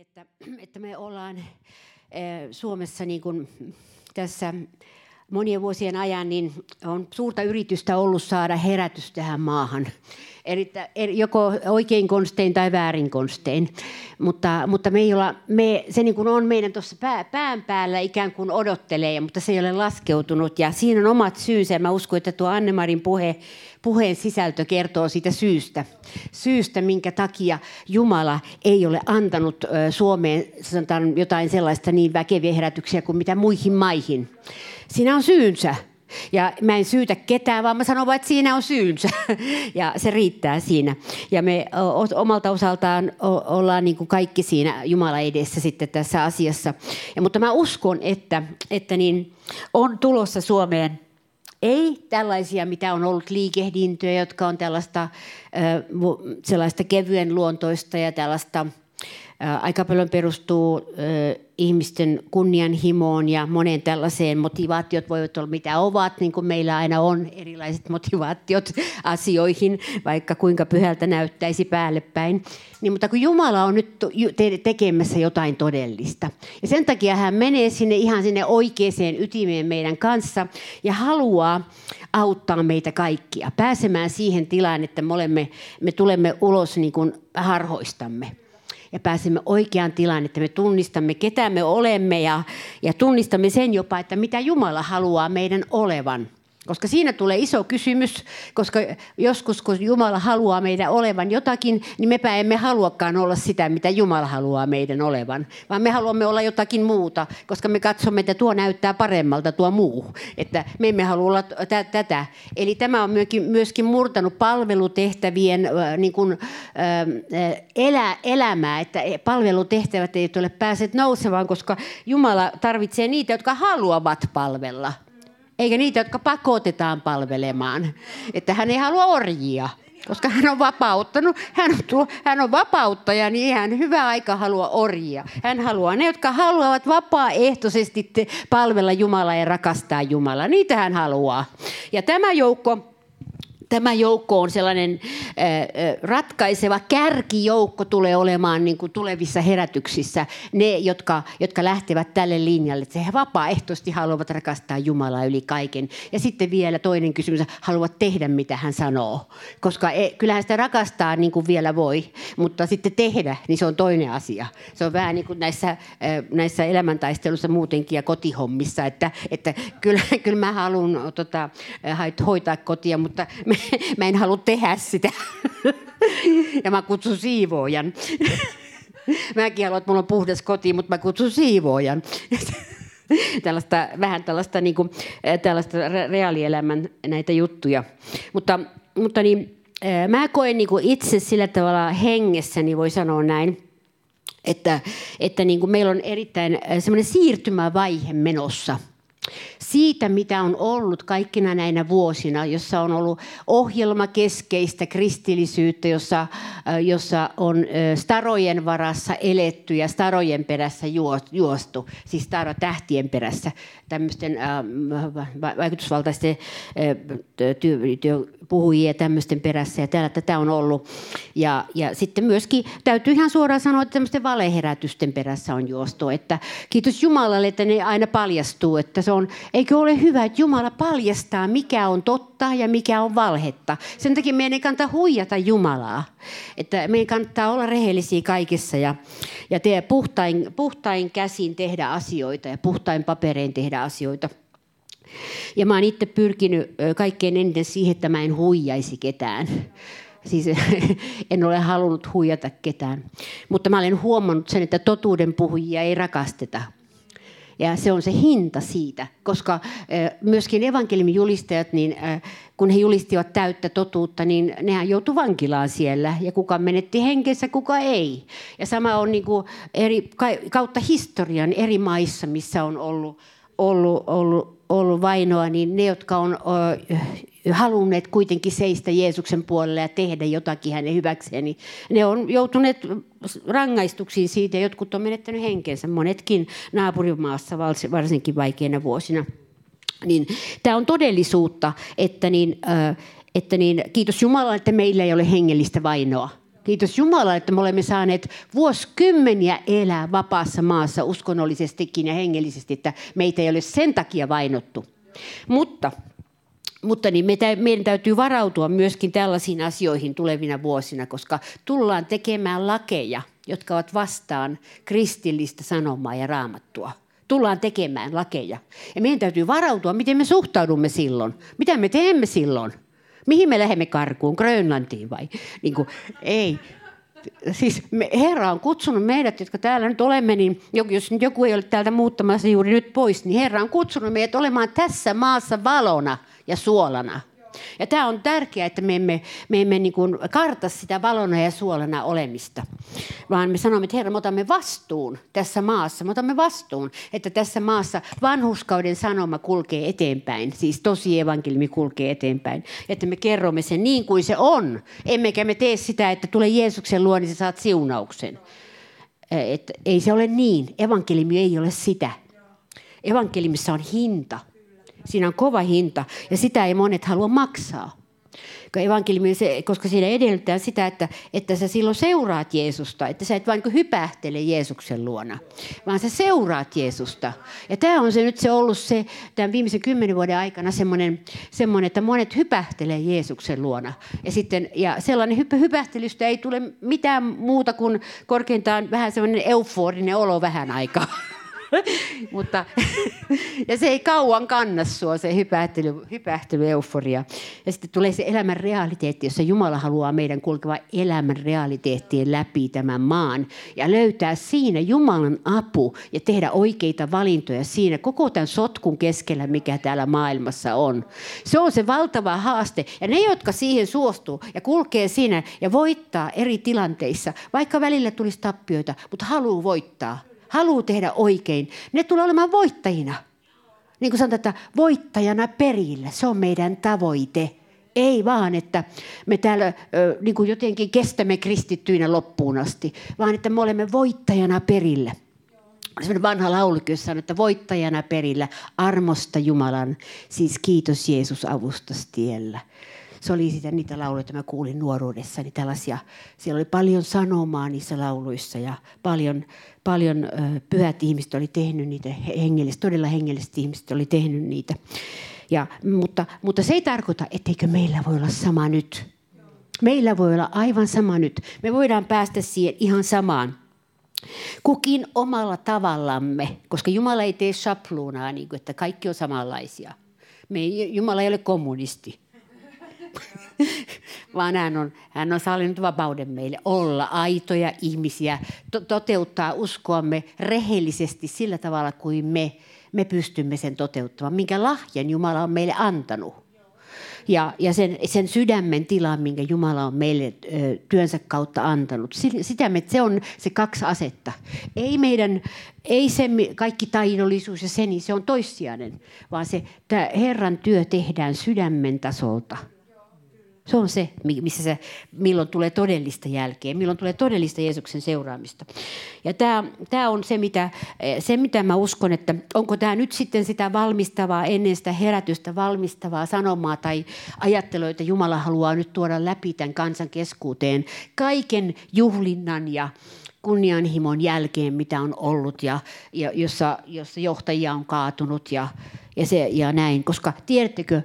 että, että me ollaan Suomessa niin kuin tässä monien vuosien ajan niin on suurta yritystä ollut saada herätys tähän maahan. Eli joko oikein konstein tai väärin konstein. Mutta, mutta me ei olla, me, se niin kuin on meidän tuossa pää, pään päällä ikään kuin odottelee, mutta se ei ole laskeutunut. Ja siinä on omat syynsä. Mä uskon, että tuo Annemarin puhe, puheen sisältö kertoo siitä syystä. Syystä, minkä takia Jumala ei ole antanut Suomeen sanotaan jotain sellaista niin väkeviä herätyksiä kuin mitä muihin maihin. Siinä on syynsä. Ja mä en syytä ketään, vaan mä sanon vain, että siinä on syynsä. Ja se riittää siinä. Ja me omalta osaltaan ollaan niin kuin kaikki siinä Jumala edessä sitten tässä asiassa. Ja, mutta mä uskon, että, että niin on tulossa Suomeen ei tällaisia, mitä on ollut liikehdintöjä, jotka on tällaista sellaista kevyen luontoista ja tällaista aika paljon perustuu ihmisten kunnianhimoon ja moneen tällaiseen. Motivaatiot voivat olla mitä ovat, niin kuin meillä aina on erilaiset motivaatiot asioihin, vaikka kuinka pyhältä näyttäisi päälle päin. Niin, mutta kun Jumala on nyt tekemässä jotain todellista. Ja sen takia hän menee sinne ihan sinne oikeaan ytimeen meidän kanssa ja haluaa auttaa meitä kaikkia pääsemään siihen tilaan, että me, olemme, me tulemme ulos niin kuin harhoistamme ja pääsemme oikeaan tilaan, että me tunnistamme, ketä me olemme ja, ja tunnistamme sen jopa, että mitä Jumala haluaa meidän olevan. Koska siinä tulee iso kysymys, koska joskus kun Jumala haluaa meidän olevan jotakin, niin mepä emme haluakaan olla sitä, mitä Jumala haluaa meidän olevan. Vaan me haluamme olla jotakin muuta, koska me katsomme, että tuo näyttää paremmalta tuo muu. Että me emme halua olla t- tätä. Eli tämä on myöskin, myöskin murtanut palvelutehtävien äh, niin kuin, äh, elä, elämää, että palvelutehtävät eivät ole päässeet nousemaan, koska Jumala tarvitsee niitä, jotka haluavat palvella eikä niitä, jotka pakotetaan palvelemaan. Että hän ei halua orjia, koska hän on vapauttanut. Hän on, tuo, hän on vapauttaja, niin hän hyvä aika halua orjia. Hän haluaa ne, jotka haluavat vapaaehtoisesti palvella Jumalaa ja rakastaa Jumalaa. Niitä hän haluaa. Ja tämä joukko tämä joukko on sellainen ratkaiseva kärkijoukko tulee olemaan niin kuin tulevissa herätyksissä. Ne, jotka, jotka lähtevät tälle linjalle, että he vapaaehtoisesti haluavat rakastaa Jumalaa yli kaiken. Ja sitten vielä toinen kysymys, haluavat tehdä mitä hän sanoo. Koska e, kyllähän sitä rakastaa niin kuin vielä voi, mutta sitten tehdä, niin se on toinen asia. Se on vähän niin kuin näissä, näissä elämäntaisteluissa muutenkin ja kotihommissa, että, että kyllä, kyllä mä haluan tota, hoitaa kotia, mutta me mä en halua tehdä sitä. ja mä kutsun siivoojan. Mäkin haluan, että mulla on puhdas koti, mutta mä kutsun siivoojan. tällaista, vähän tällaista, niin kuin, eh, tällaista reaalielämän näitä juttuja. Mutta, mutta niin, eh, mä koen niin kuin itse sillä tavalla hengessä, niin voi sanoa näin, että, että niin kuin meillä on erittäin eh, semmoinen siirtymävaihe menossa – siitä, mitä on ollut kaikkina näinä vuosina, jossa on ollut ohjelmakeskeistä kristillisyyttä, jossa, jossa on starojen varassa eletty ja starojen perässä juostu, siis staro tähtien perässä, tämmöisten vaikutusvaltaisten puhujia tämmöisten perässä ja täällä tätä on ollut. Ja, ja sitten myöskin täytyy ihan suoraan sanoa, että tämmöisten valeherätysten perässä on juostu. Että kiitos Jumalalle, että ne aina paljastuu. Että se on, eikö ole hyvä, että Jumala paljastaa, mikä on totta ja mikä on valhetta. Sen takia meidän ei kannata huijata Jumalaa. Että meidän kannattaa olla rehellisiä kaikessa ja, ja tehdä puhtain, puhtain käsin tehdä asioita ja puhtain paperein tehdä asioita. Ja mä oon itse pyrkinyt kaikkein eniten siihen, että mä en huijaisi ketään. Siis en ole halunnut huijata ketään. Mutta mä olen huomannut sen, että totuuden puhujia ei rakasteta. Ja se on se hinta siitä, koska myöskin evankeliumin julistajat, niin kun he julistivat täyttä totuutta, niin nehän joutui vankilaan siellä. Ja kuka menetti henkensä, kuka ei. Ja sama on niin kuin eri, kautta historian eri maissa, missä on ollut, ollut, ollut ollut vainoa, niin ne, jotka on halunneet kuitenkin seistä Jeesuksen puolelle ja tehdä jotakin hänen hyväkseen, niin ne on joutuneet rangaistuksiin siitä jotkut on menettänyt henkensä, monetkin naapurimaassa varsinkin vaikeina vuosina. Niin, tämä on todellisuutta, että, niin, että niin, kiitos Jumalalle, että meillä ei ole hengellistä vainoa Kiitos Jumala, että me olemme saaneet vuosikymmeniä elää vapaassa maassa uskonnollisestikin ja hengellisesti, että meitä ei ole sen takia vainottu. Mutta, mutta niin meidän täytyy varautua myöskin tällaisiin asioihin tulevina vuosina, koska tullaan tekemään lakeja, jotka ovat vastaan kristillistä sanomaa ja raamattua tullaan tekemään lakeja. Ja meidän täytyy varautua, miten me suhtaudumme silloin. Mitä me teemme silloin? Mihin me lähdemme karkuun? Grönlantiin vai? Niin kuin, ei. Siis me, Herra on kutsunut meidät, jotka täällä nyt olemme, niin jos joku ei ole täältä muuttamassa juuri nyt pois, niin Herra on kutsunut meidät olemaan tässä maassa valona ja suolana. Ja tämä on tärkeää, että me emme, me emme niin kuin karta sitä valona ja suolana olemista, vaan me sanomme, että Herra, me otamme vastuun tässä maassa. Me otamme vastuun, että tässä maassa vanhuskauden sanoma kulkee eteenpäin, siis tosi evankeliumi kulkee eteenpäin. Että me kerromme sen niin kuin se on, emmekä me tee sitä, että tulee Jeesuksen luo, niin sä saat siunauksen. Et ei se ole niin. Evankeliumi ei ole sitä. Evankelimissa on hinta. Siinä on kova hinta ja sitä ei monet halua maksaa. Evankeliumi, koska siinä edellyttää sitä, että, että sä silloin seuraat Jeesusta, että sä et vain niin hypähtele Jeesuksen luona, vaan sä seuraat Jeesusta. Ja tämä on se nyt se ollut se tämän viimeisen kymmenen vuoden aikana semmoinen, semmoinen että monet hypähtelee Jeesuksen luona. Ja, sitten, ja sellainen hyppä, hypähtelystä ei tule mitään muuta kuin korkeintaan vähän semmoinen euforinen olo vähän aikaa. Mutta, ja se ei kauan kanna sua, se hypähtely, hypähtely euforia. Ja sitten tulee se elämän realiteetti, jossa Jumala haluaa meidän kulkeva elämän realiteettien läpi tämän maan. Ja löytää siinä Jumalan apu ja tehdä oikeita valintoja siinä koko tämän sotkun keskellä, mikä täällä maailmassa on. Se on se valtava haaste. Ja ne, jotka siihen suostuu ja kulkee siinä ja voittaa eri tilanteissa, vaikka välillä tulisi tappioita, mutta haluaa voittaa – haluaa tehdä oikein, ne tulee olemaan voittajina. Niin kuin sanotaan, että voittajana perillä, se on meidän tavoite. Ei vaan, että me täällä niin kuin jotenkin kestämme kristittyinä loppuun asti, vaan että me olemme voittajana perillä. Sellainen vanha laulukin, jossa sanoo, että voittajana perillä armosta Jumalan, siis kiitos Jeesus avustastiellä se oli sitä, niitä lauluja, joita mä kuulin nuoruudessa, niin tällaisia, siellä oli paljon sanomaa niissä lauluissa ja paljon, paljon pyhät ihmiset oli tehnyt niitä, hengellistä, todella hengelliset ihmiset oli tehnyt niitä. Ja, mutta, mutta se ei tarkoita, etteikö meillä voi olla sama nyt. Meillä voi olla aivan sama nyt. Me voidaan päästä siihen ihan samaan. Kukin omalla tavallamme, koska Jumala ei tee sapluunaa, niin kuin, että kaikki on samanlaisia. Me, Jumala ei ole kommunisti. vaan hän on, hän on sallinut vapauden meille olla aitoja ihmisiä, to- toteuttaa uskoamme rehellisesti sillä tavalla kuin me, me pystymme sen toteuttamaan, minkä lahjan Jumala on meille antanut. Ja, ja sen, sen sydämen tilan, minkä Jumala on meille ö, työnsä kautta antanut. Sitä me, se on se kaksi asetta. Ei meidän, ei se kaikki taidollisuus ja se, niin se on toissijainen, vaan se Herran työ tehdään sydämen tasolta – se on se, missä se, milloin tulee todellista jälkeä, milloin tulee todellista Jeesuksen seuraamista. Ja tämä, tämä on se mitä, se, mitä mä uskon, että onko tämä nyt sitten sitä valmistavaa, ennen sitä herätystä valmistavaa sanomaa tai ajattelua, että Jumala haluaa nyt tuoda läpi tämän kansan keskuuteen kaiken juhlinnan ja kunnianhimon jälkeen, mitä on ollut ja, ja jossa, jossa johtajia on kaatunut ja, ja, se, ja näin. Koska tiedättekö,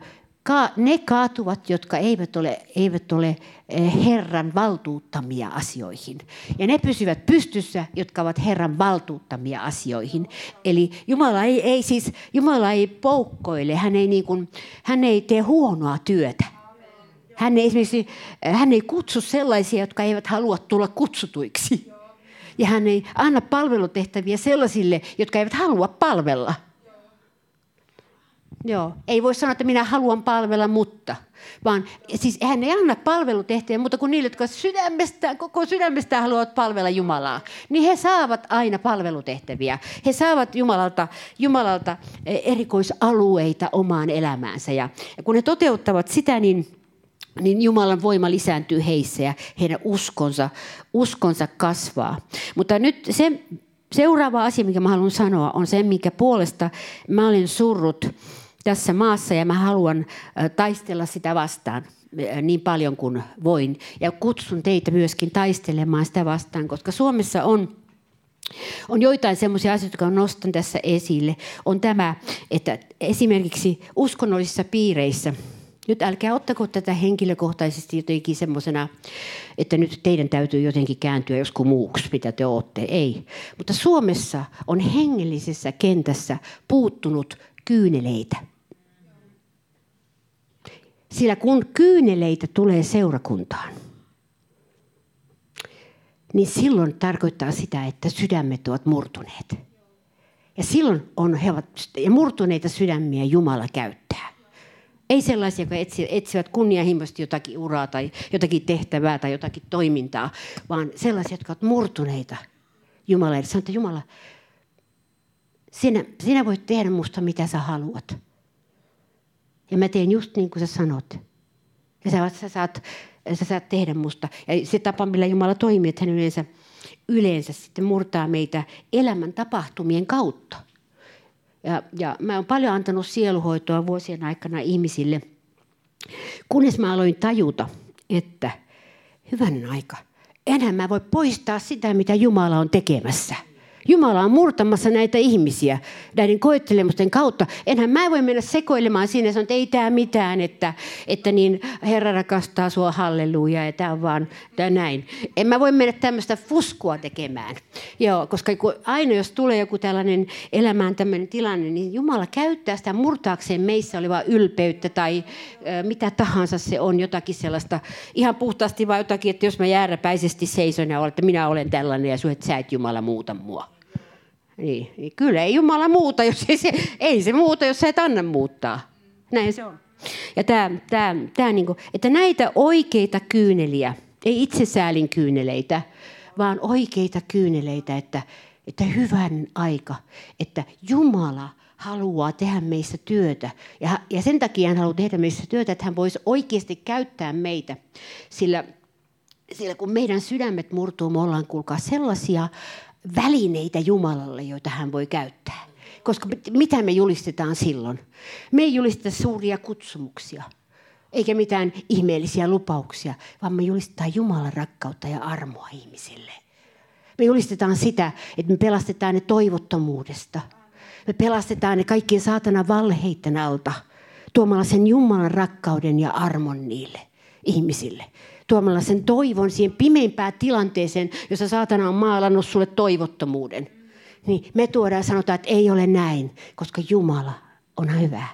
ne kaatuvat, jotka eivät ole, eivät ole eh, Herran valtuuttamia asioihin. Ja ne pysyvät pystyssä, jotka ovat Herran valtuuttamia asioihin. Eli Jumala ei, ei siis, Jumala ei poukkoile, hän ei, niin kuin, hän ei tee huonoa työtä. Hän ei, esimerkiksi, eh, hän ei kutsu sellaisia, jotka eivät halua tulla kutsutuiksi. Ja hän ei anna palvelutehtäviä sellaisille, jotka eivät halua palvella. Joo. Ei voi sanoa, että minä haluan palvella, mutta. Vaan siis hän ei anna palvelutehtäviä, mutta kun niille, jotka sydämestään, koko sydämestään haluavat palvella Jumalaa, niin he saavat aina palvelutehtäviä. He saavat Jumalalta, Jumalalta e, erikoisalueita omaan elämäänsä. Ja kun he toteuttavat sitä, niin niin Jumalan voima lisääntyy heissä ja heidän uskonsa, uskonsa kasvaa. Mutta nyt se seuraava asia, mikä mä haluan sanoa, on se, mikä puolesta mä olen surrut tässä maassa ja mä haluan taistella sitä vastaan. niin paljon kuin voin. Ja kutsun teitä myöskin taistelemaan sitä vastaan, koska Suomessa on on joitain semmoisia asioita, jotka nostan tässä esille. On tämä, että esimerkiksi uskonnollisissa piireissä, nyt älkää ottako tätä henkilökohtaisesti jotenkin semmoisena, että nyt teidän täytyy jotenkin kääntyä joskus muuksi, mitä te olette. Ei. Mutta Suomessa on hengellisessä kentässä puuttunut kyyneleitä. Sillä kun kyyneleitä tulee seurakuntaan, niin silloin tarkoittaa sitä, että sydämet ovat murtuneet. Ja silloin on he ovat, ja murtuneita sydämiä Jumala käyttää. Ei sellaisia, jotka etsivät kunnianhimoisesti jotakin uraa tai jotakin tehtävää tai jotakin toimintaa, vaan sellaisia, jotka ovat murtuneita Jumala edessä. että Jumala, sinä, sinä voit tehdä musta mitä sä haluat. Ja mä teen just niin kuin sä sanot. Ja sä, sä, saat, sä saat tehdä musta. Ja se tapa, millä Jumala toimii, että hän yleensä, yleensä sitten murtaa meitä elämän tapahtumien kautta. Ja, ja mä oon paljon antanut sieluhoitoa vuosien aikana ihmisille, kunnes mä aloin tajuta, että hyvän aika, enää mä voi poistaa sitä, mitä Jumala on tekemässä – Jumala on murtamassa näitä ihmisiä näiden koettelemusten kautta. Enhän mä voi mennä sekoilemaan sinne ja sanoa, että ei tämä mitään, että, että niin Herra rakastaa sua, halleluja, ja tämä on vaan tää näin. En mä voi mennä tämmöistä fuskua tekemään. Joo, koska aina jos tulee joku tällainen elämään tämmöinen tilanne, niin Jumala käyttää sitä murtaakseen meissä olevaa ylpeyttä tai ö, mitä tahansa se on, jotakin sellaista ihan puhtaasti vai jotakin, että jos mä jääräpäisesti seison ja olen, että minä olen tällainen ja että sä et Jumala muuta mua. Niin, niin kyllä ei Jumala muuta, jos ei se, ei se muuta, jos sä et anna muuttaa. Näin se on. Ja tää, tää, tää niinku, että näitä oikeita kyyneliä, ei itsesäälin kyyneleitä, vaan oikeita kyyneleitä, että, että hyvän aika, että Jumala haluaa tehdä meissä työtä. Ja, ja sen takia hän haluaa tehdä meissä työtä, että hän voisi oikeasti käyttää meitä. Sillä, sillä kun meidän sydämet murtuu, me ollaan kuulkaa sellaisia välineitä Jumalalle, joita hän voi käyttää. Koska mitä me julistetaan silloin? Me ei julisteta suuria kutsumuksia, eikä mitään ihmeellisiä lupauksia, vaan me julistetaan Jumalan rakkautta ja armoa ihmisille. Me julistetaan sitä, että me pelastetaan ne toivottomuudesta. Me pelastetaan ne kaikkien saatana valheiden alta tuomalla sen Jumalan rakkauden ja armon niille ihmisille tuomalla sen toivon siihen pimeimpään tilanteeseen, jossa saatana on maalannut sulle toivottomuuden. Niin me tuodaan ja sanotaan, että ei ole näin, koska Jumala on hyvä.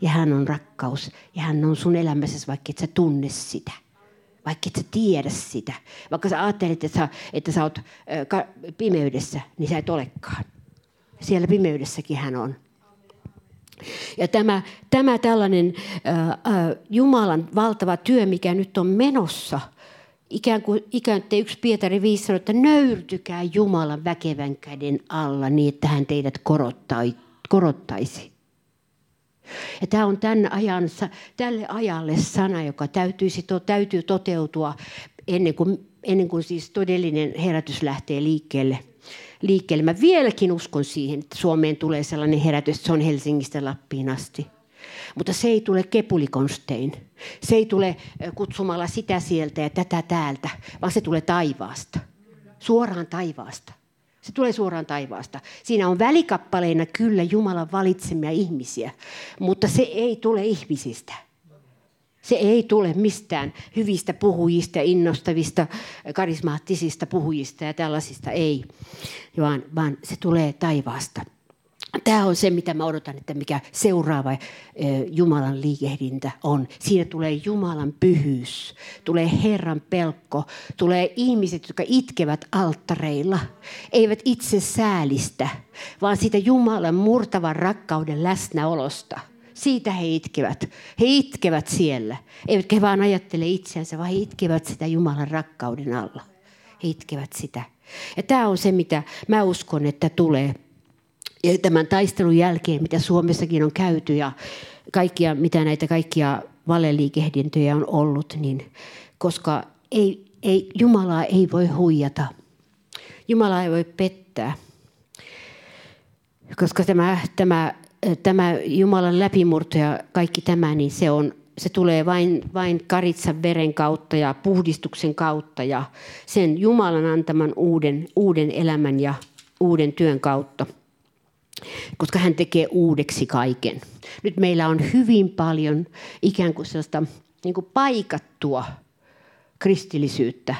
Ja hän on rakkaus. Ja hän on sun elämässäsi, vaikka et sä tunne sitä. Vaikka et sä tiedä sitä. Vaikka sä ajattelet, että sä, että sä oot pimeydessä, niin sä et olekaan. Siellä pimeydessäkin hän on. Ja tämä, tämä tällainen äh, äh, Jumalan valtava työ, mikä nyt on menossa, ikään kuin, ikään kuin yksi Pietari 5 sanoi, että nöyrtykää Jumalan väkevän käden alla niin, että hän teidät korottaisi. Ja tämä on tämän ajan, tälle ajalle sana, joka täytyisi, täytyy toteutua ennen kuin, ennen kuin siis todellinen herätys lähtee liikkeelle – liikkeelle. Mä vieläkin uskon siihen, että Suomeen tulee sellainen herätys, että se on Helsingistä Lappiin asti. Mutta se ei tule kepulikonstein. Se ei tule kutsumalla sitä sieltä ja tätä täältä, vaan se tulee taivaasta. Suoraan taivaasta. Se tulee suoraan taivaasta. Siinä on välikappaleina kyllä Jumalan valitsemia ihmisiä, mutta se ei tule ihmisistä. Se ei tule mistään hyvistä puhujista, innostavista, karismaattisista puhujista ja tällaisista, ei, vaan, vaan se tulee taivaasta. Tämä on se, mitä mä odotan, että mikä seuraava Jumalan liikehdintä on. Siinä tulee Jumalan pyhyys, tulee Herran pelkko, tulee ihmiset, jotka itkevät alttareilla, eivät itse säälistä, vaan siitä Jumalan murtavan rakkauden läsnäolosta – siitä he itkevät. He itkevät siellä. Eivätkä he vaan ajattele itseänsä, vaan he itkevät sitä Jumalan rakkauden alla. He itkevät sitä. Ja tämä on se, mitä mä uskon, että tulee. Ja tämän taistelun jälkeen, mitä Suomessakin on käyty ja kaikkia, mitä näitä kaikkia valeliikehdintöjä on ollut, niin koska ei, ei, Jumalaa ei voi huijata. Jumalaa ei voi pettää. Koska tämä, tämä tämä Jumalan läpimurto ja kaikki tämä, niin se on, se tulee vain, vain karitsan veren kautta ja puhdistuksen kautta ja sen Jumalan antaman uuden, uuden elämän ja uuden työn kautta. Koska hän tekee uudeksi kaiken. Nyt meillä on hyvin paljon ikään kuin sellaista niin kuin paikattua kristillisyyttä.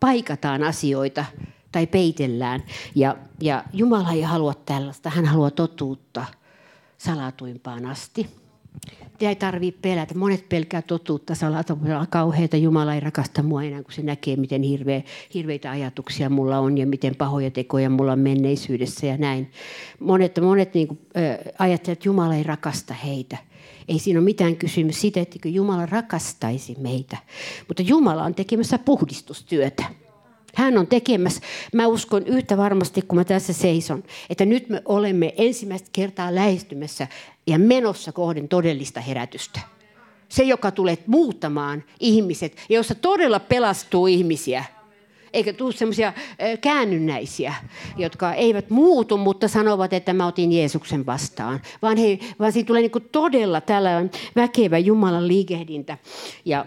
Paikataan asioita tai peitellään. Ja, ja Jumala ei halua tällaista. Hän haluaa totuutta salatuimpaan asti. Te ei tarvitse pelätä. Monet pelkää totuutta, salatumpaa kauheita. Jumala ei rakasta mua enää, kun se näkee, miten hirveä, hirveitä ajatuksia mulla on ja miten pahoja tekoja mulla on menneisyydessä ja näin. Monet, monet niin kuin, äh, ajattelevat, että Jumala ei rakasta heitä. Ei siinä ole mitään kysymys siitä, että Jumala rakastaisi meitä. Mutta Jumala on tekemässä puhdistustyötä. Hän on tekemässä, mä uskon yhtä varmasti, kun mä tässä seison, että nyt me olemme ensimmäistä kertaa lähestymässä ja menossa kohden todellista herätystä. Se, joka tulee muuttamaan ihmiset, ja jossa todella pelastuu ihmisiä. Eikä tule semmoisia käännynnäisiä, jotka eivät muutu, mutta sanovat, että mä otin Jeesuksen vastaan. Vaan, he, vaan siitä tulee niin todella tällainen väkevä Jumalan liikehdintä. Ja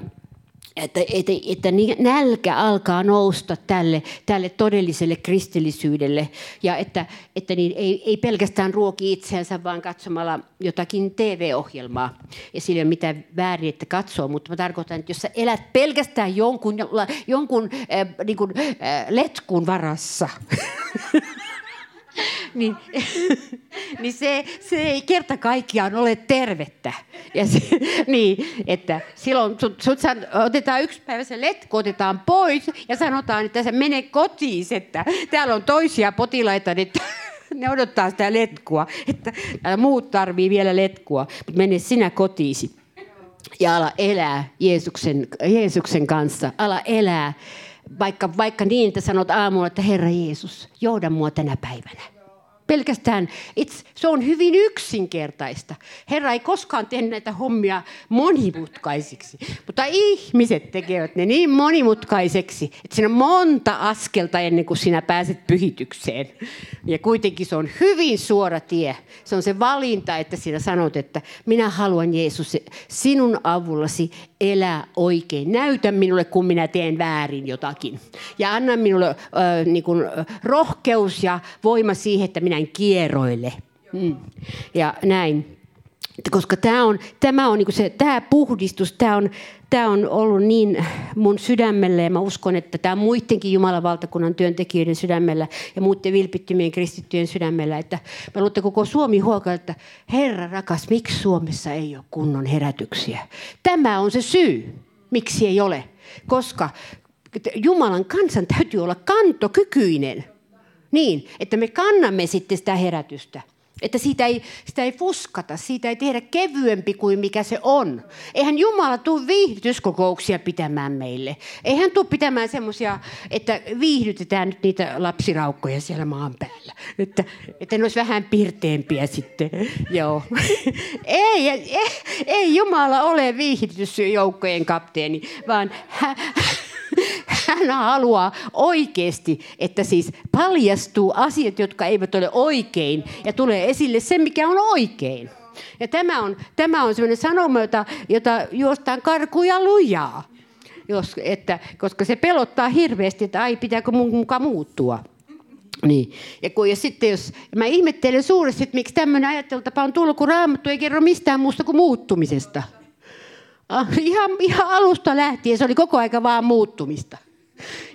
että, että, että nälkä alkaa nousta tälle, tälle todelliselle kristillisyydelle ja että, että niin ei, ei pelkästään ruoki itseänsä, vaan katsomalla jotakin TV-ohjelmaa. Ja sillä ei ole mitään väärin, että katsoo, mutta mä tarkoitan, että jos sä elät pelkästään jonkun, jonkun äh, niin kuin, äh, letkun varassa, niin, niin se, se ei kerta kaikkiaan ole tervettä. Ja se, niin, että silloin sut, sut san, otetaan yksi päivä se letku otetaan pois ja sanotaan, että se menee kotiin, että täällä on toisia potilaita, niin ne odottaa sitä letkua, että muut tarvii vielä letkua, mutta mene sinä kotiisi ja ala elää Jeesuksen, Jeesuksen kanssa, ala elää vaikka, vaikka niin, että sanot aamulla, että Herra Jeesus, johda mua tänä päivänä. Pelkästään, it's, se on hyvin yksinkertaista. Herra ei koskaan tehnyt näitä hommia monimutkaisiksi, mutta ihmiset tekevät ne niin monimutkaiseksi, että siinä on monta askelta ennen kuin sinä pääset pyhitykseen. Ja kuitenkin se on hyvin suora tie. Se on se valinta, että sinä sanot, että minä haluan Jeesus sinun avullasi elää oikein. Näytä minulle, kun minä teen väärin jotakin. Ja anna minulle äh, niin kuin, rohkeus ja voima siihen, että minä en kierroile. Mm. Ja näin. Koska tämä on, tämä on niin se, tämä puhdistus, tämä on, tämä on ollut niin mun sydämelle ja mä uskon, että tämä on muidenkin Jumalan valtakunnan työntekijöiden sydämellä ja muiden vilpittömien kristittyjen sydämellä, että mä luulen, että koko Suomi huokaa, että Herra rakas, miksi Suomessa ei ole kunnon herätyksiä? Tämä on se syy, miksi ei ole. Koska Jumalan kansan täytyy olla kantokykyinen niin, että me kannamme sitten sitä herätystä. Että siitä ei, sitä ei fuskata, siitä ei tehdä kevyempi kuin mikä se on. Eihän Jumala tule viihdytyskokouksia pitämään meille. Eihän tule pitämään semmoisia, että viihdytetään nyt niitä lapsiraukkoja siellä maan päällä. Että, että ne olisi vähän pirteempiä sitten. Joo. ei, ei, ei Jumala ole viihdytysjoukkojen kapteeni, vaan hän, hän haluaa oikeasti, että siis paljastuu asiat, jotka eivät ole oikein ja tulee esille se, mikä on oikein. Ja tämä on, tämä on sellainen sanoma, jota, jota juostaan karkuja lujaa. Jos, että, koska se pelottaa hirveästi, että ai pitääkö mun mukaan muuttua. Niin. Ja, kun, ja sitten jos, mä ihmettelen suuresti, että miksi tämmöinen ajattelutapa on tullut, kun raamattu ei kerro mistään muusta kuin muuttumisesta. Ah, ihan, ihan alusta lähtien se oli koko aika vaan muuttumista.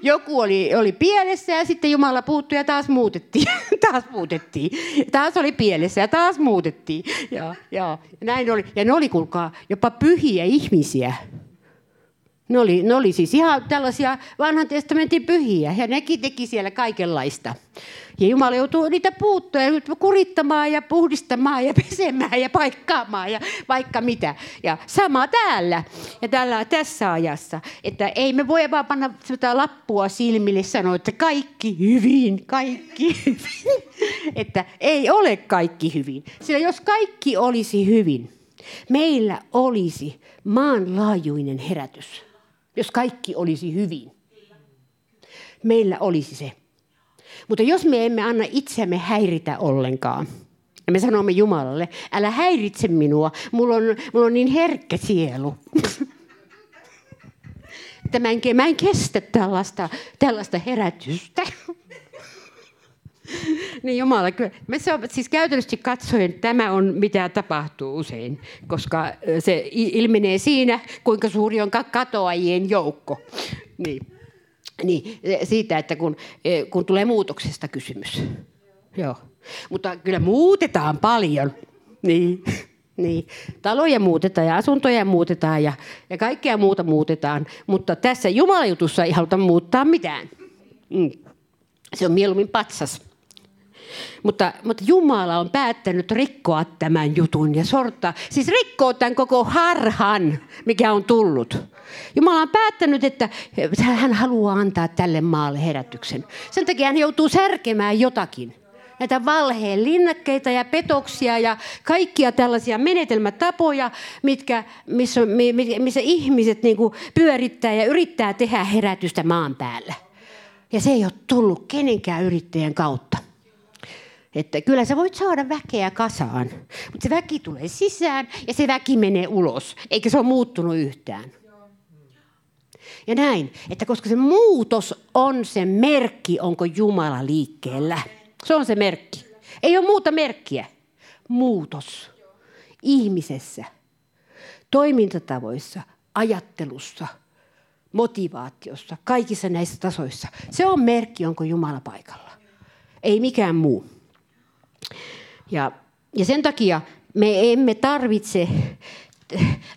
Joku oli, oli pielessä ja sitten Jumala puuttui ja taas muutettiin. taas muutettiin. Taas oli pielessä ja taas muutettiin. Ja, ja, näin oli. ja ne oli, kuulkaa, jopa pyhiä ihmisiä. Ne oli, ne oli siis ihan tällaisia vanhan testamentin pyhiä ja nekin teki siellä kaikenlaista. Ja Jumala joutuu niitä puuttua ja kurittamaan ja puhdistamaan ja pesemään ja paikkaamaan ja vaikka mitä. Ja sama täällä ja tällä, tässä ajassa. Että ei me voi vaan panna sitä lappua silmille sanoa, että kaikki hyvin, kaikki hyvin. että ei ole kaikki hyvin. Sillä jos kaikki olisi hyvin, meillä olisi maanlaajuinen herätys. Jos kaikki olisi hyvin. Meillä olisi se. Mutta jos me emme anna itseämme häiritä ollenkaan, Ja me sanomme Jumalalle, älä häiritse minua, mulla on, mulla on niin herkkä sielu. että mä en, mä en kestä tällaista, tällaista herätystä. niin Jumala, kyllä. Me se on, siis käytännössä katsoen tämä on mitä tapahtuu usein, koska se ilmenee siinä, kuinka suuri on katoajien joukko. Niin. Niin, siitä, että kun, kun tulee muutoksesta kysymys. Joo. Mutta kyllä muutetaan paljon. Niin. Niin, taloja muutetaan ja asuntoja muutetaan ja, ja kaikkea muuta muutetaan, mutta tässä Jumalajutussa ei haluta muuttaa mitään. Mm. Se on mieluummin patsas. Mutta, mutta Jumala on päättänyt rikkoa tämän jutun ja sortaa, siis rikkoa tämän koko harhan, mikä on tullut. Jumala on päättänyt, että hän haluaa antaa tälle maalle herätyksen. Sen takia hän joutuu särkemään jotakin näitä valheen linnakkeita ja petoksia ja kaikkia tällaisia menetelmätapoja, mitkä, missä, missä ihmiset niin kuin pyörittää ja yrittää tehdä herätystä maan päällä. Ja se ei ole tullut kenenkään yrittäjän kautta. Että kyllä sä voit saada väkeä kasaan, mutta se väki tulee sisään ja se väki menee ulos, eikä se ole muuttunut yhtään. Ja näin, että koska se muutos on se merkki, onko Jumala liikkeellä. Se on se merkki. Ei ole muuta merkkiä. Muutos. Ihmisessä, toimintatavoissa, ajattelussa, motivaatiossa, kaikissa näissä tasoissa. Se on merkki, onko Jumala paikalla. Ei mikään muu. Ja, ja sen takia me emme tarvitse,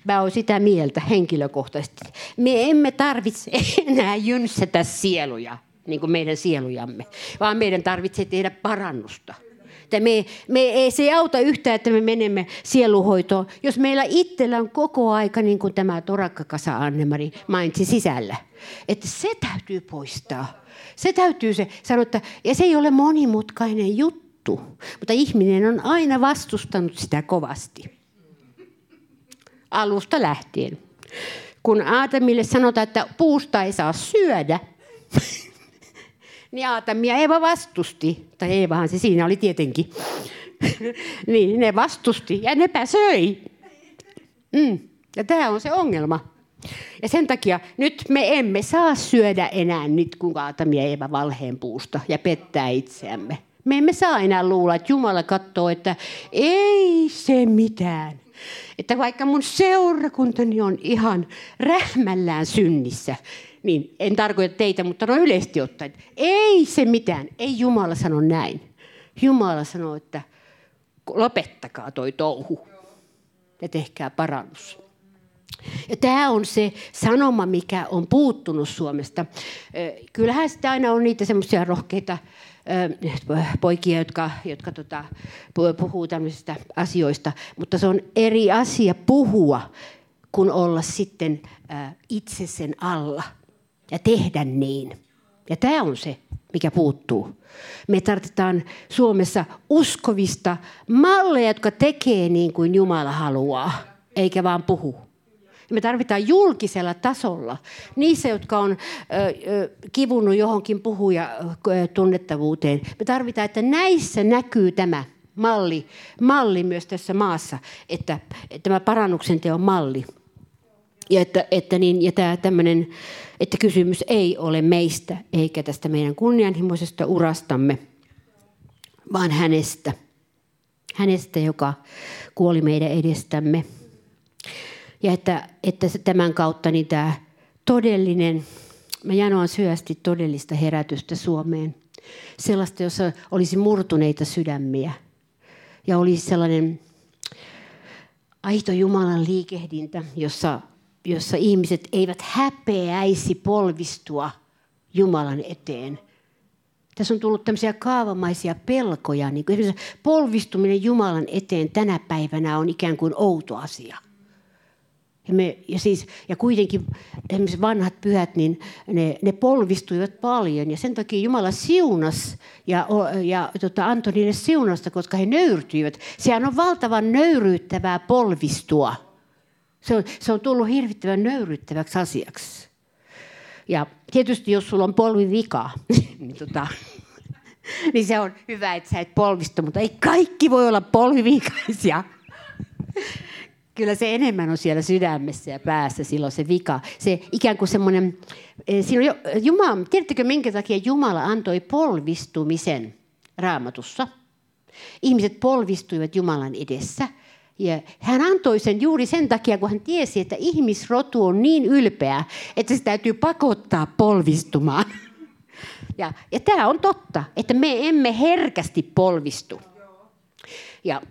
mä olen sitä mieltä henkilökohtaisesti, me emme tarvitse enää jynsätä sieluja niin kuin meidän sielujamme, vaan meidän tarvitsee tehdä parannusta. Että me, me, ei, se auta yhtään, että me menemme sieluhoitoon, jos meillä itsellä on koko aika, niin kuin tämä torakkakasa Annemari mainitsi sisällä. Että se täytyy poistaa. Se täytyy se sanoa, että, ja se ei ole monimutkainen juttu, mutta ihminen on aina vastustanut sitä kovasti. Alusta lähtien. Kun Aatamille sanotaan, että puusta ei saa syödä, niin Aatam ja Eeva vastusti. Tai Eevahan se siinä oli tietenkin. niin, ne vastusti ja ne söi. Mm. Ja tämä on se ongelma. Ja sen takia nyt me emme saa syödä enää nyt, kun Aatam ja Eeva valheen puusta ja pettää itseämme. Me emme saa enää luulla, että Jumala katsoo, että ei se mitään. Että vaikka mun seurakuntani on ihan rähmällään synnissä, niin en tarkoita teitä, mutta no yleisesti ottaen. Ei se mitään, ei Jumala sano näin. Jumala sanoo, että lopettakaa toi touhu ja tehkää parannus. Ja tämä on se sanoma, mikä on puuttunut Suomesta. Kyllähän sitä aina on niitä semmoisia rohkeita poikia, jotka, jotka tota, puhuu tämmöisistä asioista, mutta se on eri asia puhua kuin olla sitten itse sen alla ja tehdä niin. Ja tämä on se, mikä puuttuu. Me tarvitaan Suomessa uskovista malleja, jotka tekee niin kuin Jumala haluaa, eikä vaan puhu. Me tarvitaan julkisella tasolla. Niissä, jotka on kivunut johonkin puhuja tunnettavuuteen. Me tarvitaan, että näissä näkyy tämä malli, malli myös tässä maassa, että, että tämä parannuksen teon malli. Ja, että, että, niin, ja tämä tämmöinen, että kysymys ei ole meistä eikä tästä meidän kunnianhimoisesta urastamme, vaan hänestä. Hänestä, joka kuoli meidän edestämme. Ja että, että tämän kautta niin tämä todellinen, mä janoan syösti todellista herätystä Suomeen. Sellaista, jossa olisi murtuneita sydämiä. Ja olisi sellainen aito Jumalan liikehdintä, jossa jossa ihmiset eivät häpeäisi polvistua Jumalan eteen. Tässä on tullut tämmöisiä kaavamaisia pelkoja. Niin kuin polvistuminen Jumalan eteen tänä päivänä on ikään kuin outo asia. Ja, me, ja, siis, ja kuitenkin vanhat pyhät, niin ne, ne polvistuivat paljon. Ja sen takia Jumala siunas ja, ja tota, antoi niille siunasta, koska he nöyrtyivät. Sehän on valtavan nöyryyttävää polvistua. Se on, se on tullut hirvittävän nöyryttäväksi asiaksi. Ja tietysti jos sulla on polvi vika, niin tota, niin se on hyvä, että sä et polvistu, mutta ei kaikki voi olla polviviikaisia. Kyllä se enemmän on siellä sydämessä ja päässä silloin se vika. Se ikään kuin semmoinen, eh, siinä on jo, Jumala, tiedättekö minkä takia Jumala antoi polvistumisen raamatussa? Ihmiset polvistuivat Jumalan edessä. Ja hän antoi sen juuri sen takia, kun hän tiesi, että ihmisrotu on niin ylpeä, että se täytyy pakottaa polvistumaan. Ja, ja tämä on totta, että me emme herkästi polvistu. Ja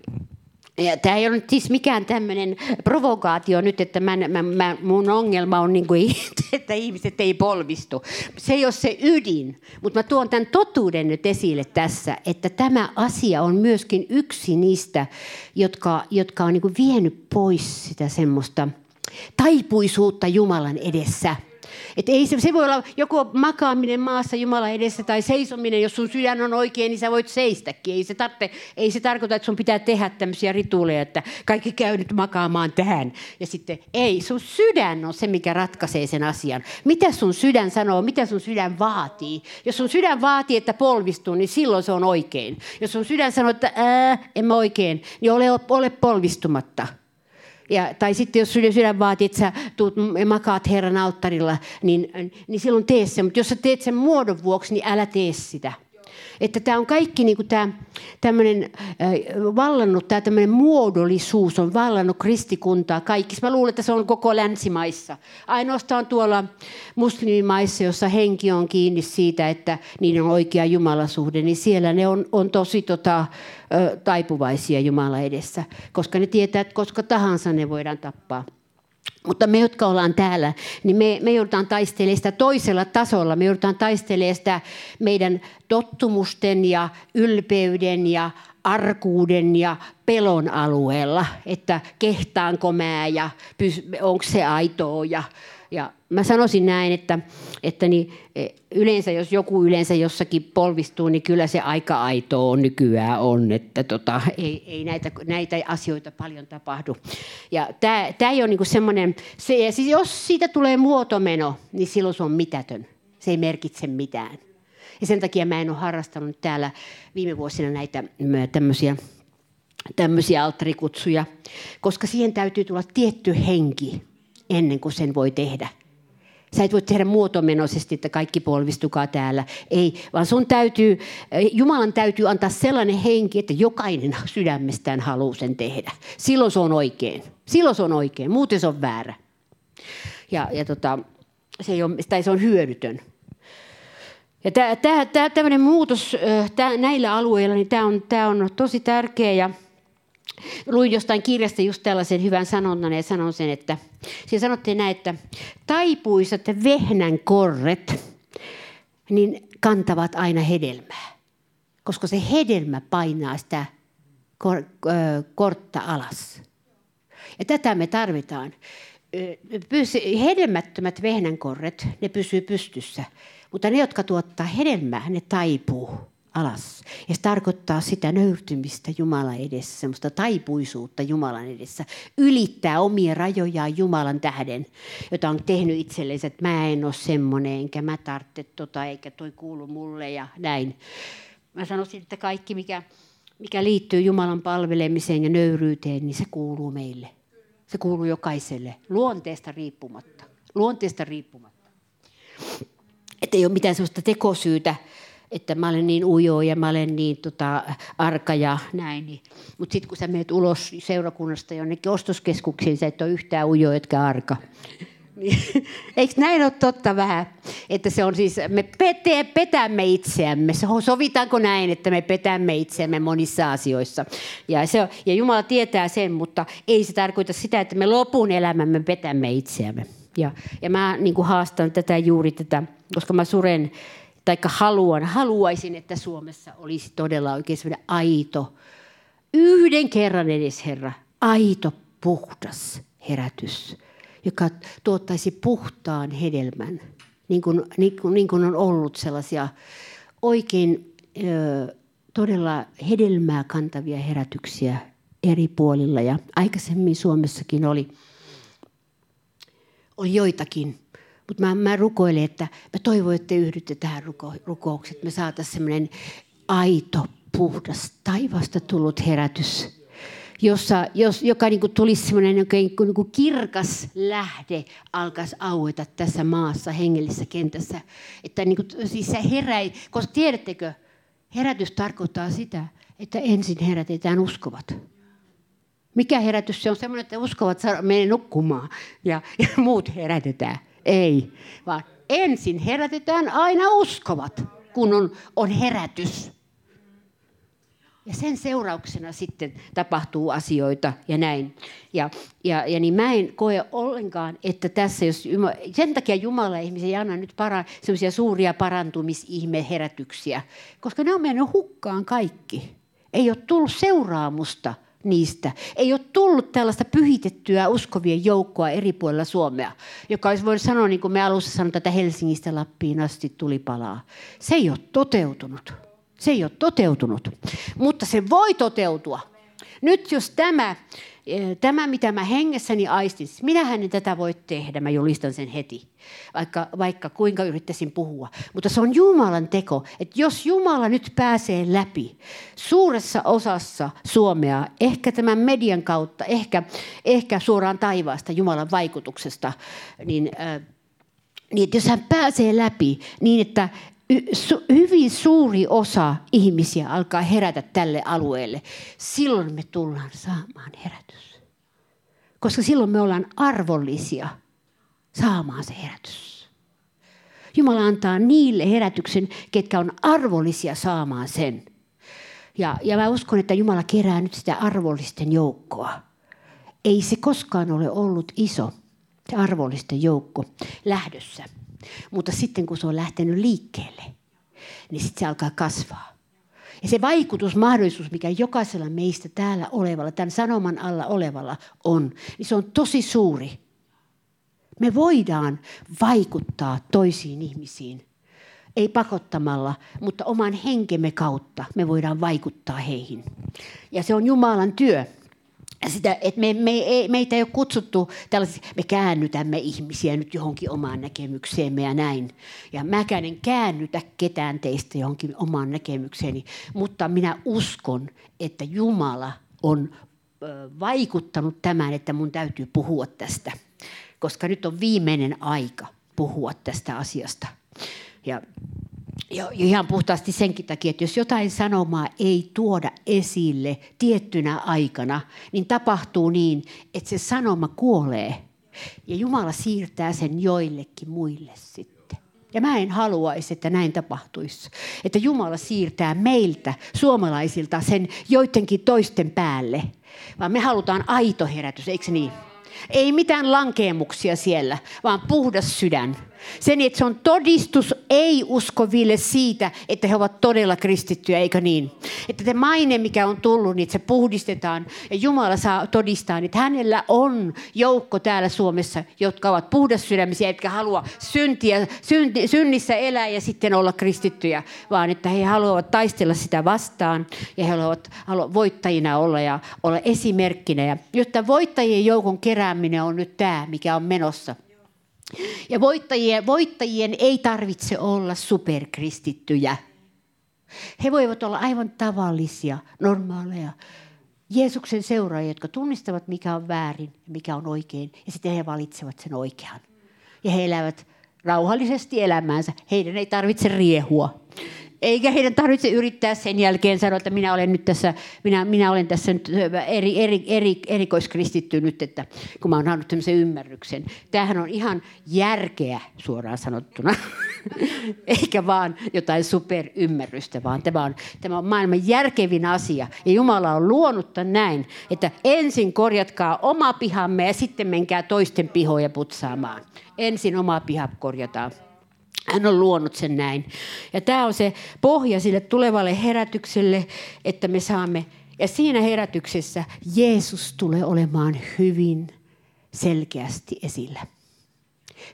ja tämä ei ole nyt siis mikään tämmöinen provokaatio nyt, että mä, mä, mä, mun ongelma on, niin kuin, että ihmiset ei polvistu. Se ei ole se ydin, mutta mä tuon tämän totuuden nyt esille tässä, että tämä asia on myöskin yksi niistä, jotka, jotka on niin kuin vienyt pois sitä semmoista taipuisuutta Jumalan edessä – et ei se, se voi olla joko makaaminen maassa Jumala edessä tai seisominen, jos sun sydän on oikein, niin sä voit seistäkin. Ei se, tarvitse, ei se tarkoita, että sun pitää tehdä tämmöisiä rituuleja, että kaikki käy nyt makaamaan tähän. Ja sitten ei, sun sydän on se, mikä ratkaisee sen asian. Mitä sun sydän sanoo, mitä sun sydän vaatii. Jos sun sydän vaatii, että polvistuu, niin silloin se on oikein. Jos sun sydän sanoo, että ää, en mä oikein, niin ole, ole polvistumatta. Ja, tai sitten jos sydän vaatii, että sä tuut, makaat Herran alttarilla, niin, niin silloin tee se. Mutta jos sä teet sen muodon vuoksi, niin älä tee sitä. Että tämä on kaikki niin kuin tämä tämmöinen vallannut, tämä tämmöinen muodollisuus on vallannut kristikuntaa kaikissa. Mä luulen, että se on koko länsimaissa. Ainoastaan tuolla muslimimaissa, jossa henki on kiinni siitä, että niiden on oikea jumalasuhde, niin siellä ne on, on tosi tota, taipuvaisia Jumala edessä, koska ne tietää, että koska tahansa ne voidaan tappaa. Mutta me, jotka ollaan täällä, niin me, me joudutaan taistelemaan sitä toisella tasolla. Me joudutaan taistelemaan sitä meidän tottumusten ja ylpeyden ja arkuuden ja pelon alueella, että kehtaanko mä ja onko se aitoa ja ja mä sanoisin näin, että, että niin, e, yleensä jos joku yleensä jossakin polvistuu, niin kyllä se aika aitoa nykyään on, että tota, ei, ei näitä, näitä asioita paljon tapahdu. Ja tämä ei ole niinku semmoinen, se, siis jos siitä tulee muotomeno, niin silloin se on mitätön. Se ei merkitse mitään. Ja sen takia mä en ole harrastanut täällä viime vuosina näitä tämmöisiä tämmöisiä alttarikutsuja, koska siihen täytyy tulla tietty henki ennen kuin sen voi tehdä. Sä et voi tehdä muotomenoisesti, että kaikki polvistukaa täällä. Ei, vaan sun täytyy, Jumalan täytyy antaa sellainen henki, että jokainen sydämestään haluaa sen tehdä. Silloin se on oikein. Silloin se on oikein, muuten se on väärä. Ja, ja tota, se, ei ole, tai se on hyödytön. Ja tämä, tämmöinen muutos tää, näillä alueilla, niin tämä on, tämä on tosi tärkeä. Ja luin jostain kirjasta just tällaisen hyvän sanonnan ja sanon sen, että siinä sanottiin näin, että taipuisat vehnän korret, niin kantavat aina hedelmää. Koska se hedelmä painaa sitä kor, kortta alas. Ja tätä me tarvitaan. Hedelmättömät vehnänkorret, ne pysyy pystyssä. Mutta ne, jotka tuottaa hedelmää, ne taipuu alas. Ja se tarkoittaa sitä nöyrtymistä Jumalan edessä, semmoista taipuisuutta Jumalan edessä. Ylittää omia rajojaan Jumalan tähden, jota on tehnyt itselleen, että mä en ole semmoinen, enkä mä tarvitse tota, eikä toi kuulu mulle ja näin. Mä sanoisin, että kaikki, mikä, mikä liittyy Jumalan palvelemiseen ja nöyryyteen, niin se kuuluu meille. Se kuuluu jokaiselle, luonteesta riippumatta. Luonteesta riippumatta. Että ei ole mitään sellaista tekosyytä, että mä olen niin ujo ja mä olen niin tota, arka ja näin. Niin. Mutta sitten kun sä menet ulos seurakunnasta jonnekin ostoskeskuksiin, sä et ole yhtään ujo etkä arka. Niin, eikö näin ole totta vähän? Että se on siis, me pete, petämme itseämme. Sovitaanko näin, että me petämme itseämme monissa asioissa? Ja, se ja Jumala tietää sen, mutta ei se tarkoita sitä, että me lopun elämämme petämme itseämme. Ja, ja mä niin haastan tätä juuri tätä, koska mä suren tai haluan, haluaisin, että Suomessa olisi todella oikein sellainen aito, yhden kerran edes Herra, aito, puhdas herätys, joka tuottaisi puhtaan hedelmän, niin kuin, niin kuin, niin kuin on ollut sellaisia oikein ö, todella hedelmää kantavia herätyksiä eri puolilla. Ja aikaisemmin Suomessakin oli, oli joitakin mutta mä, mä rukoilen, että mä toivon, että te yhdytte tähän ruko, rukoukseen, että me saataisiin semmoinen aito, puhdas, taivasta tullut herätys jossa, jos, joka niin kuin tulisi semmoinen niin kuin, niin kuin kirkas lähde alkaisi aueta tässä maassa hengellisessä kentässä. Että niin siis se heräi, koska tiedättekö, herätys tarkoittaa sitä, että ensin herätetään uskovat. Mikä herätys se on? Semmoinen, että uskovat menee nukkumaan ja, ja muut herätetään. Ei, vaan ensin herätetään aina uskovat, kun on, on herätys. Ja sen seurauksena sitten tapahtuu asioita ja näin. Ja, ja, ja niin mä en koe ollenkaan, että tässä, jos sen takia Jumala ihmisen ei anna nyt para, semmoisia suuria parantumisihmeherätyksiä, koska ne on mennyt hukkaan kaikki. Ei ole tullut seuraamusta niistä. Ei ole tullut tällaista pyhitettyä uskovien joukkoa eri puolilla Suomea, joka olisi voinut sanoa, niin kuin me alussa sanotaan, että Helsingistä Lappiin asti tuli palaa. Se ei ole toteutunut. Se ei ole toteutunut, mutta se voi toteutua. Nyt jos tämä, tämä mitä mä hengessäni aistin, siis minähän en tätä voi tehdä, mä julistan sen heti, vaikka, vaikka kuinka yrittäisin puhua. Mutta se on Jumalan teko, että jos Jumala nyt pääsee läpi suuressa osassa Suomea, ehkä tämän median kautta, ehkä, ehkä suoraan taivaasta Jumalan vaikutuksesta, niin, äh, niin että jos hän pääsee läpi niin, että hyvin suuri osa ihmisiä alkaa herätä tälle alueelle, silloin me tullaan saamaan herätys. Koska silloin me ollaan arvollisia saamaan se herätys. Jumala antaa niille herätyksen, ketkä on arvollisia saamaan sen. Ja, ja mä uskon, että Jumala kerää nyt sitä arvollisten joukkoa. Ei se koskaan ole ollut iso, se arvollisten joukko lähdössä. Mutta sitten kun se on lähtenyt liikkeelle, niin sitten se alkaa kasvaa. Ja se vaikutusmahdollisuus, mikä jokaisella meistä täällä olevalla, tämän sanoman alla olevalla on, niin se on tosi suuri. Me voidaan vaikuttaa toisiin ihmisiin. Ei pakottamalla, mutta oman henkemme kautta me voidaan vaikuttaa heihin. Ja se on Jumalan työ sitä, että me, me, ei, meitä ei ole kutsuttu tällaisia, me käännytämme ihmisiä nyt johonkin omaan näkemykseemme ja näin. Ja mäkään en käännytä ketään teistä johonkin omaan näkemykseeni, mutta minä uskon, että Jumala on vaikuttanut tämän, että mun täytyy puhua tästä. Koska nyt on viimeinen aika puhua tästä asiasta. Ja ja ihan puhtaasti senkin takia, että jos jotain sanomaa ei tuoda esille tiettynä aikana, niin tapahtuu niin, että se sanoma kuolee. Ja Jumala siirtää sen joillekin muille sitten. Ja mä en haluaisi, että näin tapahtuisi. Että Jumala siirtää meiltä, suomalaisilta, sen joidenkin toisten päälle. Vaan me halutaan aito herätys, eikö niin? Ei mitään lankeemuksia siellä, vaan puhdas sydän sen, että se on todistus ei-uskoville siitä, että he ovat todella kristittyjä, eikö niin? Että se maine, mikä on tullut, niin se puhdistetaan ja Jumala saa todistaa, että hänellä on joukko täällä Suomessa, jotka ovat puhdassydämisiä, etkä halua syntiä, synti, synnissä elää ja sitten olla kristittyjä, vaan että he haluavat taistella sitä vastaan ja he haluavat, haluavat voittajina olla ja olla esimerkkinä. Ja jotta voittajien joukon kerääminen on nyt tämä, mikä on menossa – ja voittajien, voittajien ei tarvitse olla superkristittyjä. He voivat olla aivan tavallisia, normaaleja Jeesuksen seuraajia, jotka tunnistavat, mikä on väärin ja mikä on oikein. Ja sitten he valitsevat sen oikean. Ja he elävät rauhallisesti elämäänsä. Heidän ei tarvitse riehua. Eikä heidän tarvitse yrittää sen jälkeen sanoa, että minä olen nyt tässä, minä, minä olen tässä nyt eri, eri, eri, erikoiskristitty nyt, että kun mä olen saanut tämmöisen ymmärryksen. Tämähän on ihan järkeä suoraan sanottuna, eikä vaan jotain superymmärrystä, vaan tämä on, tämä on maailman järkevin asia. Ja Jumala on luonut tämän näin, että ensin korjatkaa oma pihamme ja sitten menkää toisten pihoja putsaamaan. Ensin oma piha korjataan. Hän on luonut sen näin. Ja tämä on se pohja sille tulevalle herätykselle, että me saamme. Ja siinä herätyksessä Jeesus tulee olemaan hyvin selkeästi esillä.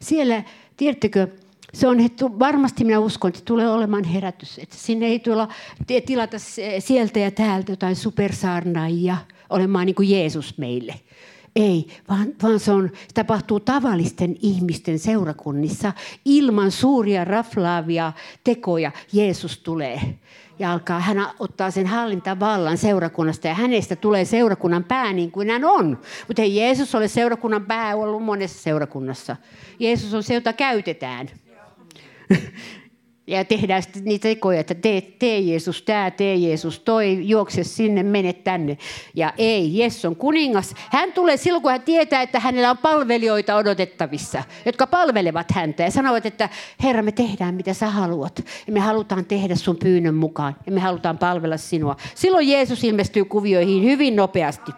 Siellä, tiedättekö, se on varmasti minä uskon, että tulee olemaan herätys. Että sinne ei tulla tilata sieltä ja täältä jotain supersaarnaajia olemaan niin kuin Jeesus meille Ei, vaan, vaan se, on, tapahtuu tavallisten ihmisten seurakunnissa ilman suuria raflaavia tekoja. Jeesus tulee ja alkaa, hän ottaa sen hallintavallan seurakunnasta ja hänestä tulee seurakunnan pää niin kuin hän on. Mutta ei Jeesus ole seurakunnan pää ollut monessa seurakunnassa. Jeesus on se, jota käytetään. ja tehdään sitten niitä tekoja, että tee, tee Jeesus tämä, tee Jeesus toi, juokse sinne, mene tänne. Ja ei, Jeesus on kuningas. Hän tulee silloin, kun hän tietää, että hänellä on palvelijoita odotettavissa, jotka palvelevat häntä ja sanovat, että Herra, me tehdään mitä sä haluat. Ja me halutaan tehdä sun pyynnön mukaan ja me halutaan palvella sinua. Silloin Jeesus ilmestyy kuvioihin hyvin nopeasti.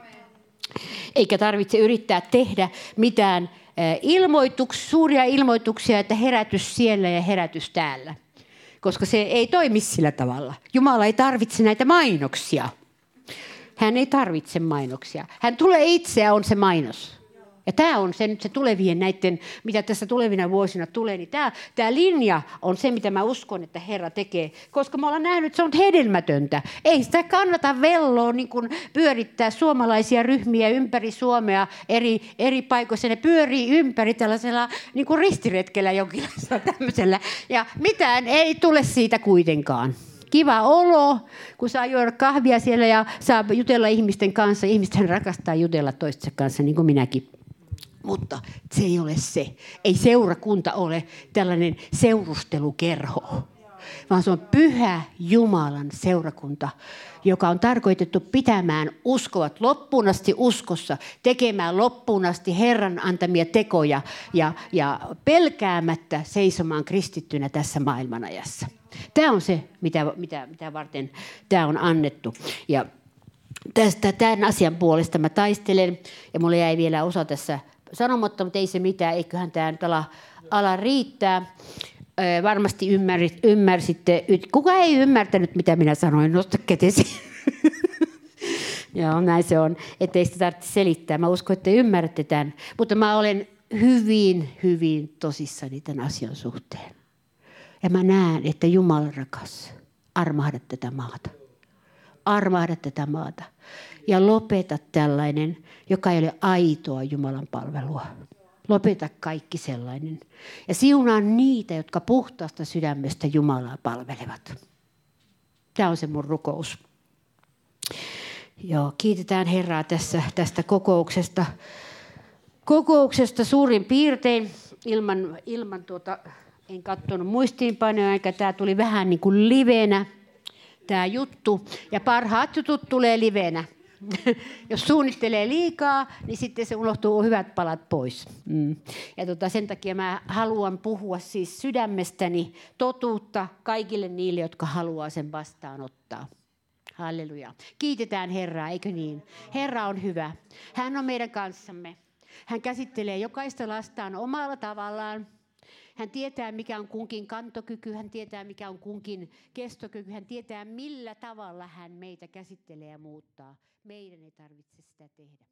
Eikä tarvitse yrittää tehdä mitään eh, ilmoituksia, suuria ilmoituksia, että herätys siellä ja herätys täällä koska se ei toimi sillä tavalla. Jumala ei tarvitse näitä mainoksia. Hän ei tarvitse mainoksia. Hän tulee itse ja on se mainos. Ja tämä on se nyt se tulevien näiden, mitä tässä tulevina vuosina tulee, niin tämä, tämä linja on se, mitä mä uskon, että Herra tekee. Koska mä olen nähnyt, että se on hedelmätöntä. Ei sitä kannata velloa niin kuin pyörittää suomalaisia ryhmiä ympäri Suomea eri, eri paikoissa. Ne pyörii ympäri tällaisella niin kuin ristiretkellä jonkinlaisella tämmöisellä. Ja mitään ei tule siitä kuitenkaan kiva olo, kun saa juoda kahvia siellä ja saa jutella ihmisten kanssa. Ihmiset rakastaa jutella toistensa kanssa, niin kuin minäkin. Mutta se ei ole se. Ei seurakunta ole tällainen seurustelukerho, vaan se on pyhä Jumalan seurakunta, joka on tarkoitettu pitämään uskovat loppuun asti uskossa, tekemään loppuun asti Herran antamia tekoja ja, ja pelkäämättä seisomaan kristittynä tässä maailmanajassa. Tämä on se, mitä, mitä, mitä varten tämä on annettu. Ja tästä, tämän asian puolesta mä taistelen, ja mulle jäi vielä osa tässä sanomatta, mutta ei se mitään, eiköhän tämä nyt ala, ala riittää. Varmasti ymmärsit, ymmärsitte. Kuka ei ymmärtänyt, mitä minä sanoin? Nosta kätesi. Joo, näin se on. Ettei sitä tarvitse selittää. Mä uskon, että ymmärrätte tämän. Mutta mä olen hyvin, hyvin tosissani tämän asian suhteen. Ja mä näen, että Jumala rakas, armahda tätä maata. Armahda tätä maata ja lopeta tällainen, joka ei ole aitoa Jumalan palvelua. Lopeta kaikki sellainen. Ja siunaa niitä, jotka puhtaasta sydämestä Jumalaa palvelevat. Tämä on se mun rukous. Joo, kiitetään Herraa tässä, tästä kokouksesta. Kokouksesta suurin piirtein ilman, ilman tuota, en katsonut muistiinpanoja, eikä tämä tuli vähän niin kuin livenä, tämä juttu. Ja parhaat jutut tulee livenä. jos suunnittelee liikaa, niin sitten se unohtuu hyvät palat pois. Mm. Ja tota, sen takia mä haluan puhua siis sydämestäni totuutta kaikille niille, jotka haluaa sen vastaanottaa. Halleluja. Kiitetään Herraa, eikö niin? Herra on hyvä. Hän on meidän kanssamme. Hän käsittelee jokaista lastaan omalla tavallaan. Hän tietää, mikä on kunkin kantokyky, hän tietää, mikä on kunkin kestokyky, hän tietää, millä tavalla hän meitä käsittelee ja muuttaa. Meidän ei tarvitse sitä tehdä.